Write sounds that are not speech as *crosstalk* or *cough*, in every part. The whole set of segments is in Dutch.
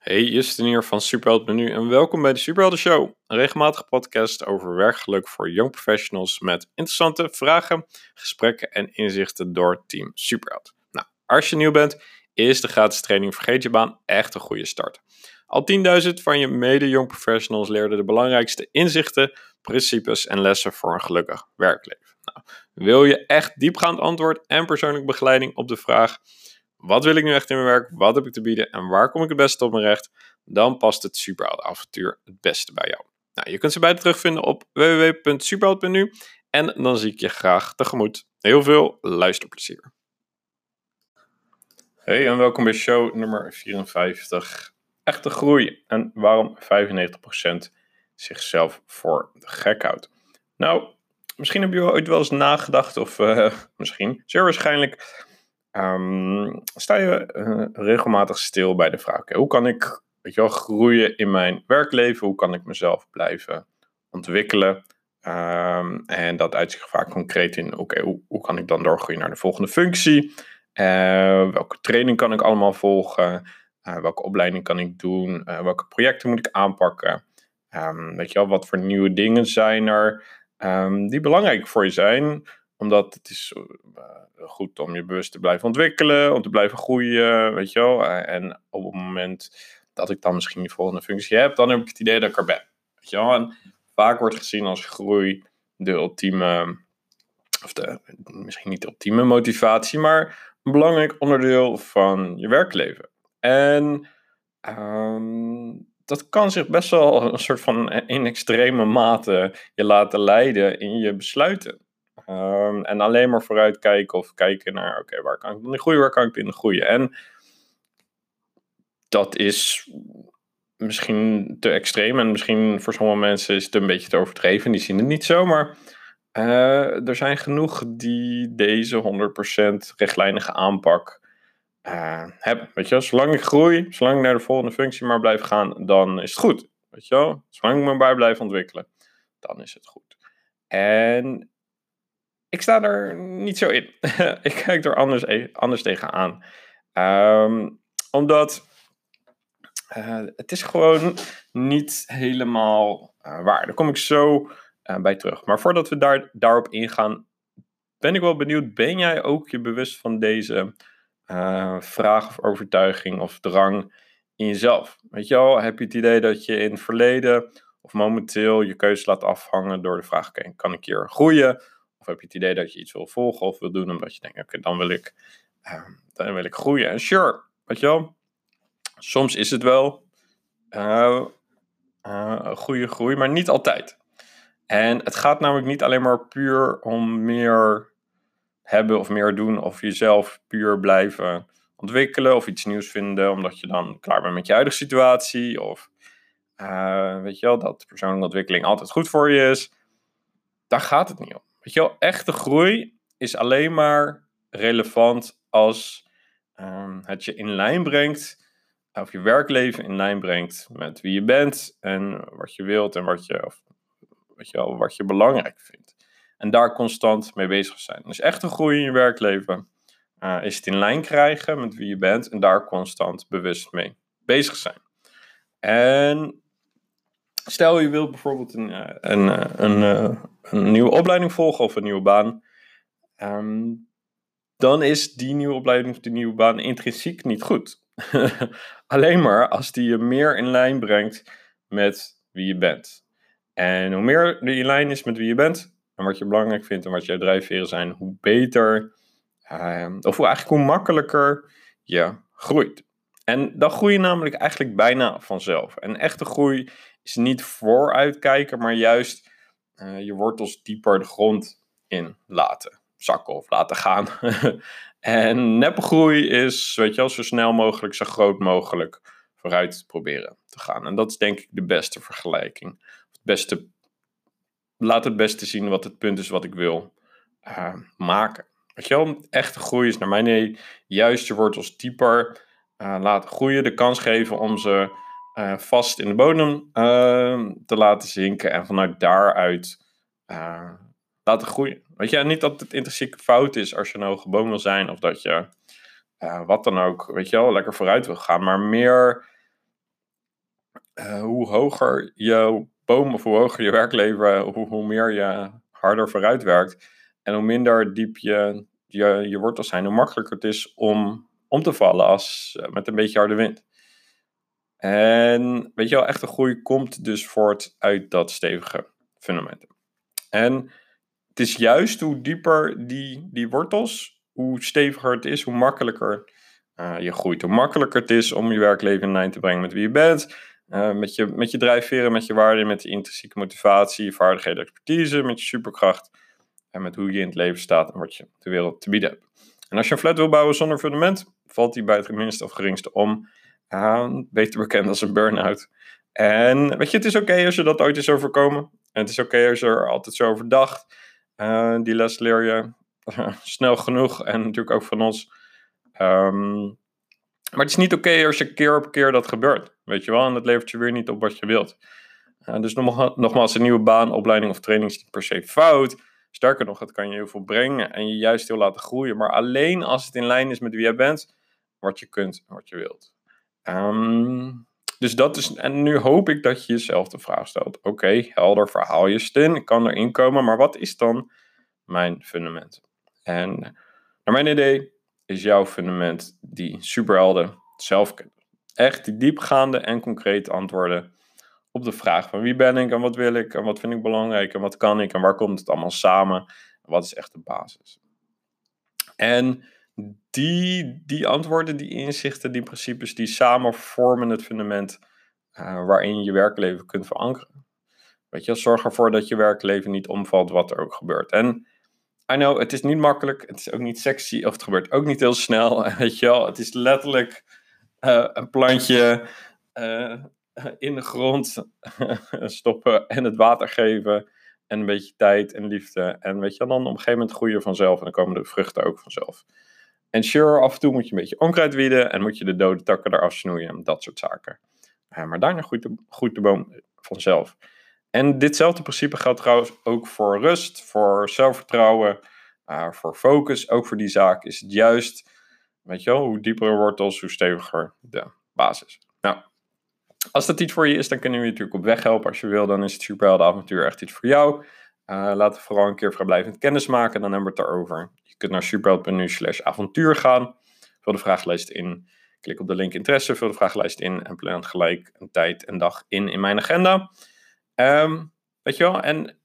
Hey, Justin hier van Superheld Menu en welkom bij de Superhelden Show. Een regelmatige podcast over werkgeluk voor young professionals met interessante vragen, gesprekken en inzichten door Team Superheld. Nou, als je nieuw bent, is de gratis training Vergeet je baan echt een goede start. Al 10.000 van je mede-young professionals leerden de belangrijkste inzichten, principes en lessen voor een gelukkig werkleven. Nou, wil je echt diepgaand antwoord en persoonlijke begeleiding op de vraag wat wil ik nu echt in mijn werk? Wat heb ik te bieden? En waar kom ik het beste op mijn recht? Dan past het avontuur het beste bij jou. Nou, je kunt ze beide terugvinden op www.superheld.nu. En dan zie ik je graag tegemoet. Heel veel luisterplezier. Hey en welkom bij show nummer 54. Echte groei en waarom 95% zichzelf voor de gek houdt. Nou, misschien heb je ooit wel eens nagedacht, of uh, *laughs* misschien zeer waarschijnlijk Ehm, sta je uh, regelmatig stil bij de vraag: hoe kan ik weet je wel, groeien in mijn werkleven? Hoe kan ik mezelf blijven ontwikkelen? Ehm, en dat uitzicht vaak concreet in: oké, hoe, hoe, kan ik dan doorgroeien naar de volgende functie? Uh, welke training kan ik allemaal volgen? Uh, welke opleiding kan ik doen? welke projecten moet ik aanpakken? Um, weet je wel, wat voor nieuwe dingen zijn er die belangrijk voor je zijn? Omdat het is goed om je bewust te blijven ontwikkelen, om te blijven groeien, weet je wel. Eh, en op het moment dat ik dan misschien die volgende functie heb, dan heb ik het idee dat ik er ben. Weet je wel. En vaak wordt gezien als groei de ultieme, of de, misschien niet de ultieme motivatie, maar een belangrijk onderdeel van je werkleven. En ehm, dat kan zich best wel een soort van in extreme mate je laten leiden in je besluiten. Ehm, en alleen maar vooruitkijken of kijken naar, oké, waar kan ik in groeien, waar kan ik in groeien? En dat is misschien te extreem en misschien voor sommige mensen is het een beetje te overdreven, die zien het niet zo, maar uh, er zijn genoeg die deze 100% rechtlijnige aanpak uh, hebben. Weet je, zolang ik groei, zolang ik naar de volgende functie maar blijf gaan, dan is het goed. Weet je wel, zolang ik me bij blijf ontwikkelen, dan is het goed. En ik sta er niet zo in. *laughs* ik kijk er anders, e-, anders tegenaan. Um, omdat uh, het is gewoon niet helemaal uh, waar. Daar kom ik zo uh, bij terug. Maar voordat we daar, daarop ingaan, ben ik wel benieuwd. Ben jij ook je bewust van deze vraag of overtuiging of drang in jezelf? Weet je wel, heb je het idee dat je in het verleden of momenteel je keuze laat afhangen door de vraag: kan ik hier groeien? Of heb je het idee dat je iets wil volgen of wil doen omdat je denkt, oké, dan wil ik, uh, dan wil ik groeien. En sure, weet je wel, soms is het wel uh, goede groei, maar niet altijd. En het gaat namelijk niet alleen maar puur om meer hebben of meer doen of jezelf puur blijven ontwikkelen of iets nieuws vinden omdat je dan klaar bent met je huidige situatie of uh, weet je wel, dat persoonlijke ontwikkeling altijd goed voor je is. Daar gaat het niet om. Weet je wel, echte groei is alleen maar relevant als um, het je in lijn brengt, of je werkleven in lijn brengt met wie je bent en wat je wilt en wat je, of, weet je, wat je belangrijk vindt. En daar constant mee bezig zijn. Dus echte groei in je werkleven uh, is het in lijn krijgen met wie je bent en daar constant bewust mee bezig zijn. En Stel je wilt bijvoorbeeld een, eh, een, eh, een, eh, een nieuwe opleiding volgen of een nieuwe baan. Ehm, dan is die nieuwe opleiding of die nieuwe baan intrinsiek niet goed. *laughs* Alleen maar als die je meer in lijn brengt met wie je bent. En hoe meer die in lijn is met wie je bent en wat je belangrijk vindt en wat je drijfveren zijn, hoe beter, uh, of hoe eigenlijk hoe makkelijker je groeit. En dan groei je namelijk eigenlijk bijna vanzelf. En echte groei is niet vooruitkijken, maar juist uh, je wortels dieper de grond in laten zakken of laten gaan. *laughs* en nepgroei is, weet je wel, zo snel mogelijk, zo groot mogelijk vooruit proberen te gaan. En dat is denk ik de beste vergelijking. Het beste, laat het beste zien wat het punt is wat ik wil uh, maken. Weet je wel, echte groei is naar mijn idee juist je wortels dieper uh, laten groeien, de kans geven om ze uh, vast in de bodem uh, te laten zinken en vanuit daaruit uh, laten groeien. Weet je, niet dat het intrinsiek fout is als je een hoge boom wil zijn of dat je wat dan ook, weet je wel, lekker vooruit wil gaan, maar meer hoe hoger je boom of hoe hoger je werkleven, hoe, hoe meer je harder vooruit werkt. En hoe minder diep je, je, je wortels zijn, hoe makkelijker het is om om te vallen als, eh, met een beetje harde wind. En weet je wel, echte groei komt dus voort uit dat stevige fundament. En het is juist hoe dieper die, die wortels, hoe steviger het is, hoe makkelijker uh, je groeit. Hoe makkelijker het is om je werkleven in lijn te brengen met wie je bent. Uh, met, je, met je drijfveren, met je waarden, met de intrinsieke motivatie, je vaardigheden, expertise, met je superkracht. En met hoe je in het leven staat en wat je de wereld te bieden hebt. En als je een flat wil bouwen zonder fundament, valt die bij het minste of geringste om. Beter bekend als een burn-out. En weet je, het is oké als je dat ooit is overkomen. En het is oké als je er altijd zo over dacht. Uh, die les leer je *laughs* snel genoeg en natuurlijk ook van ons. Um, maar het is niet oké als je keer op keer dat gebeurt. Weet je wel, en dat levert je weer niet op wat je wilt. Uh, dus nogmaals, een nieuwe baan, opleiding of training is niet per se fout. Sterker nog, het kan je heel veel brengen en je juist heel laten groeien. Maar alleen als het in lijn is met wie jij bent, wat je kunt en wat je wilt. Um, dus dat is, en nu hoop ik dat je jezelf de vraag stelt: oké, helder verhaal je stin, ik kan erin komen, maar wat is dan mijn fundament? En naar mijn idee is jouw fundament die superhelden zelf kennen. Echt die diepgaande en concrete antwoorden op de vraag van wie ben ik en wat wil ik en wat vind ik belangrijk en wat kan ik en waar komt het allemaal samen en wat is echt de basis. En die, die antwoorden, die inzichten, die principes, die samen vormen het fundament uh, waarin je je werkleven kunt verankeren. Weet je, zorg ervoor dat je werkleven niet omvalt wat er ook gebeurt. En I know, het is niet makkelijk, het is ook niet sexy, of het gebeurt ook niet heel snel. *laughs* Weet je wel, het is letterlijk uh, een plantje uh, in de grond *laughs* stoppen en het water geven. En een beetje tijd en liefde. En weet je, dan op een gegeven moment groeien vanzelf en dan komen de vruchten ook vanzelf. En sure, af en toe moet je een beetje onkruid wieden en moet je de dode takken eraf snoeien en dat soort zaken. Uh, maar daarna groeit de, groeit de boom vanzelf. En ditzelfde principe geldt trouwens ook voor rust, voor zelfvertrouwen, uh, voor focus. Ook voor die zaak is het juist, weet je wel, hoe dieper de wortels, hoe steviger de basis. Nou, als dat iets voor je is, dan kunnen we je natuurlijk op weg helpen. Als je wil, dan is het superheldenavontuur echt iets voor jou. Uh, laten we vooral een keer vrijblijvend kennis maken, dan hebben we het erover. Je kunt naar superheld.nu slash avontuur gaan. Vul de vragenlijst in. Klik op de link interesse, vul de vragenlijst in en plan gelijk een tijd en dag in in mijn agenda. Um, weet je wel, en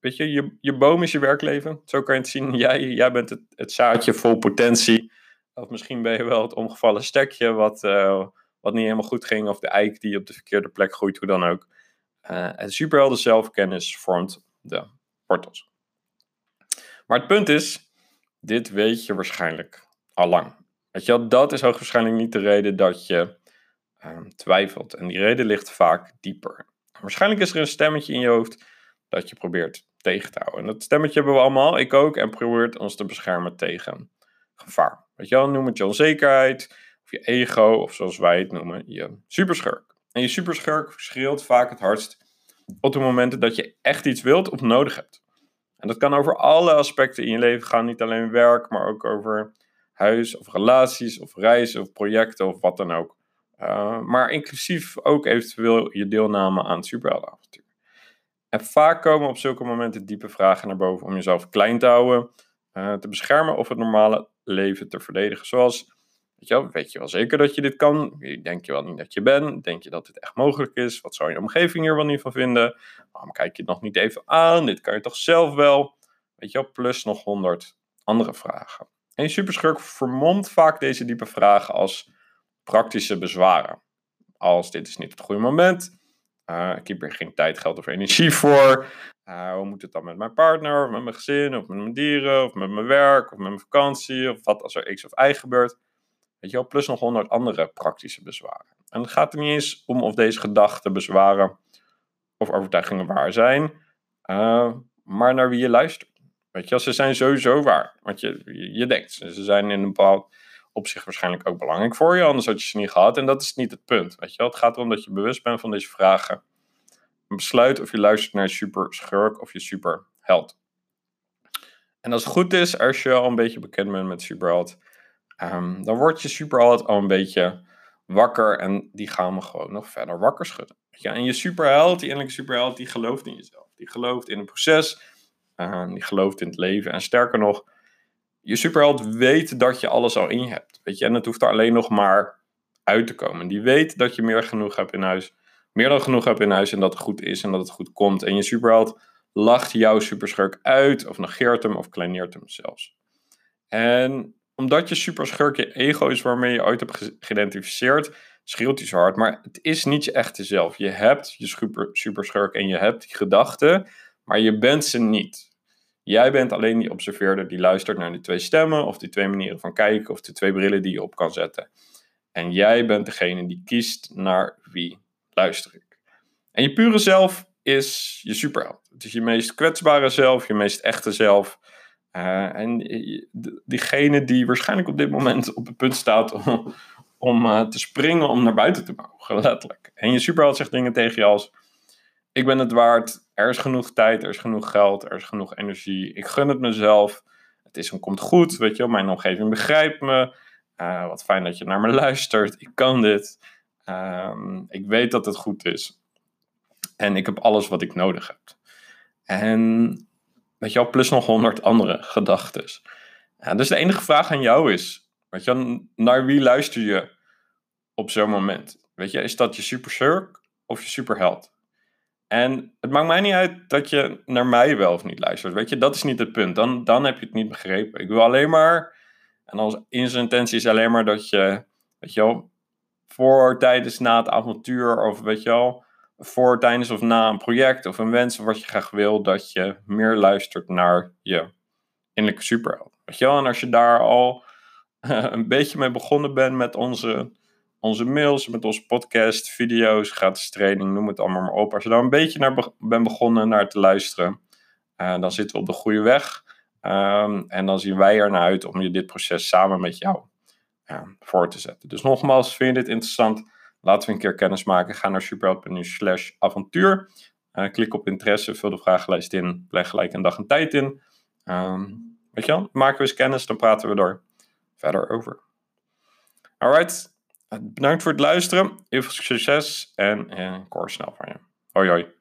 weet je, je, je boom is je werkleven. Zo kan je het zien. Jij, jij bent het, zaadje vol potentie. Of misschien ben je wel het omgevallen stekje wat, uh, wat niet helemaal goed ging. Of de eik die op de verkeerde plek groeit, hoe dan ook. Uh, en superhelden zelfkennis vormt de Maar het punt is, dit weet je waarschijnlijk al lang. Weet je dat is hoogstwaarschijnlijk niet de reden dat je um, twijfelt. En die reden ligt vaak dieper. Waarschijnlijk is er een stemmetje in je hoofd dat je probeert tegen te houden. En dat stemmetje hebben we allemaal, ik ook, en probeert ons te beschermen tegen gevaar. Weet je wel, noem het je onzekerheid, of je ego, of zoals wij het noemen, je superschurk. En je superschurk schreeuwt vaak het hardst op de momenten dat je echt iets wilt of nodig hebt. En dat kan over alle aspecten in je leven gaan, niet alleen werk, maar ook over huis of relaties of reizen of projecten of wat dan ook. Uh, maar inclusief ook eventueel je deelname aan het superheldenavontuur. En vaak komen op zulke momenten diepe vragen naar boven om jezelf klein te houden, uh, te beschermen of het normale leven te verdedigen. Zoals, weet je, wel, weet je wel zeker dat je dit kan? Denk je wel niet dat je bent? Denk je dat dit echt mogelijk is? Wat zou je omgeving hier wel niet van vinden? Waarom kijk je het nog niet even aan? Dit kan je toch zelf wel? Weet je wel, plus nog honderd andere vragen. En superschurk vermomt vaak deze diepe vragen als praktische bezwaren. Als dit is niet het goede moment, uh, ik heb hier geen tijd, geld of energie *laughs* voor. Uh, hoe moet het dan met mijn partner, of met mijn gezin, of met mijn dieren, of met mijn werk, of met mijn vakantie, of wat als er X of Y gebeurt. Weet je wel, plus nog honderd andere praktische bezwaren. En het gaat er niet eens om of deze gedachten, bezwaren of overtuigingen waar zijn, uh, maar naar wie je luistert. Weet je, ze zijn sowieso waar. Want je, je, denkt, ze zijn in een bepaald op zich waarschijnlijk ook belangrijk voor je, anders had je ze niet gehad. En dat is niet het punt. Weet je wel? Het gaat erom dat je bewust bent van deze vragen. En besluit of je luistert naar je super schurk of je superheld. En als het goed is, als je al een beetje bekend bent met superheld, um, dan wordt je superheld al een beetje wakker en die gaan me gewoon nog verder wakker schudden. Ja, en je superheld, die innerlijke superheld, die gelooft in jezelf. Die gelooft in het proces, uh, die gelooft in het leven. En sterker nog, je superheld weet dat je alles al in je hebt. Weet je, en het hoeft er alleen nog maar uit te komen. Die weet dat je meer genoeg hebt in huis. Meer dan genoeg hebt in huis en dat het goed is en dat het goed komt. En je superheld lacht jouw superschurk uit of negeert hem of kleineert hem zelfs. En omdat je superschurk je ego is waarmee je ooit hebt geïdentificeerd, schreeuwt hij zo hard. Maar het is niet je echte zelf. Je hebt je super, superschurk en je hebt die gedachten, maar je bent ze niet. Jij bent alleen die observeerder die luistert naar die twee stemmen, of die twee manieren van kijken, of de twee brillen die je op kan zetten. En jij bent degene die kiest naar wie luister ik. En je pure zelf is je superheld. Het is je meest kwetsbare zelf, je meest echte zelf. Uh, en diegene die waarschijnlijk op dit moment op het punt staat om, uh, te springen om naar buiten te mogen, *laughs* letterlijk. En je superheld zegt dingen tegen je als: Ik ben het waard, er is genoeg tijd, er is genoeg geld, er is genoeg energie, ik gun het mezelf, het is en komt goed, weet je mijn omgeving begrijpt me, uh, wat fijn dat je naar me *laughs* luistert, ik kan dit, um, ik weet dat het goed is. En ik heb alles wat ik nodig heb. En weet je wel, plus nog honderd andere gedachten. Ja, dus de enige vraag aan jou is, weet je, naar wie luister je op zo'n moment? Weet je, is dat je super of je superheld? En het maakt mij niet uit dat je naar mij wel of niet luistert. Weet je, dat is niet het punt. Dan, dan heb je het niet begrepen. Ik wil alleen maar, en als in zijn intentie is alleen maar dat je, weet je wel, voor, tijdens, na het avontuur, of weet je wel, voor, tijdens of na een project of een wens wat je graag wil, dat je meer luistert naar je innerlijke superheld. Weet je wel, en als je daar al *laughs* een beetje mee begonnen bent met onze, onze mails, met onze podcast, video's, gratis training, noem het allemaal maar op. Als je daar een beetje naar be bent begonnen naar te luisteren, uh, dan zitten we op de goede weg. Um, en dan zien wij er naar uit om je dit proces samen met jou uh, voor te zetten. Dus nogmaals, vind je dit interessant? Laten we een keer kennis maken. Ga naar superheld.nu slash avontuur. Uh, klik op interesse, vul de vragenlijst in, leg gelijk een dag en tijd in. Um, weet je wel, maken we eens kennis, dan praten we er verder over. Alright, bedankt voor het luisteren. Heel veel succes en uh, ik hoor snel van je. Hoi hoi.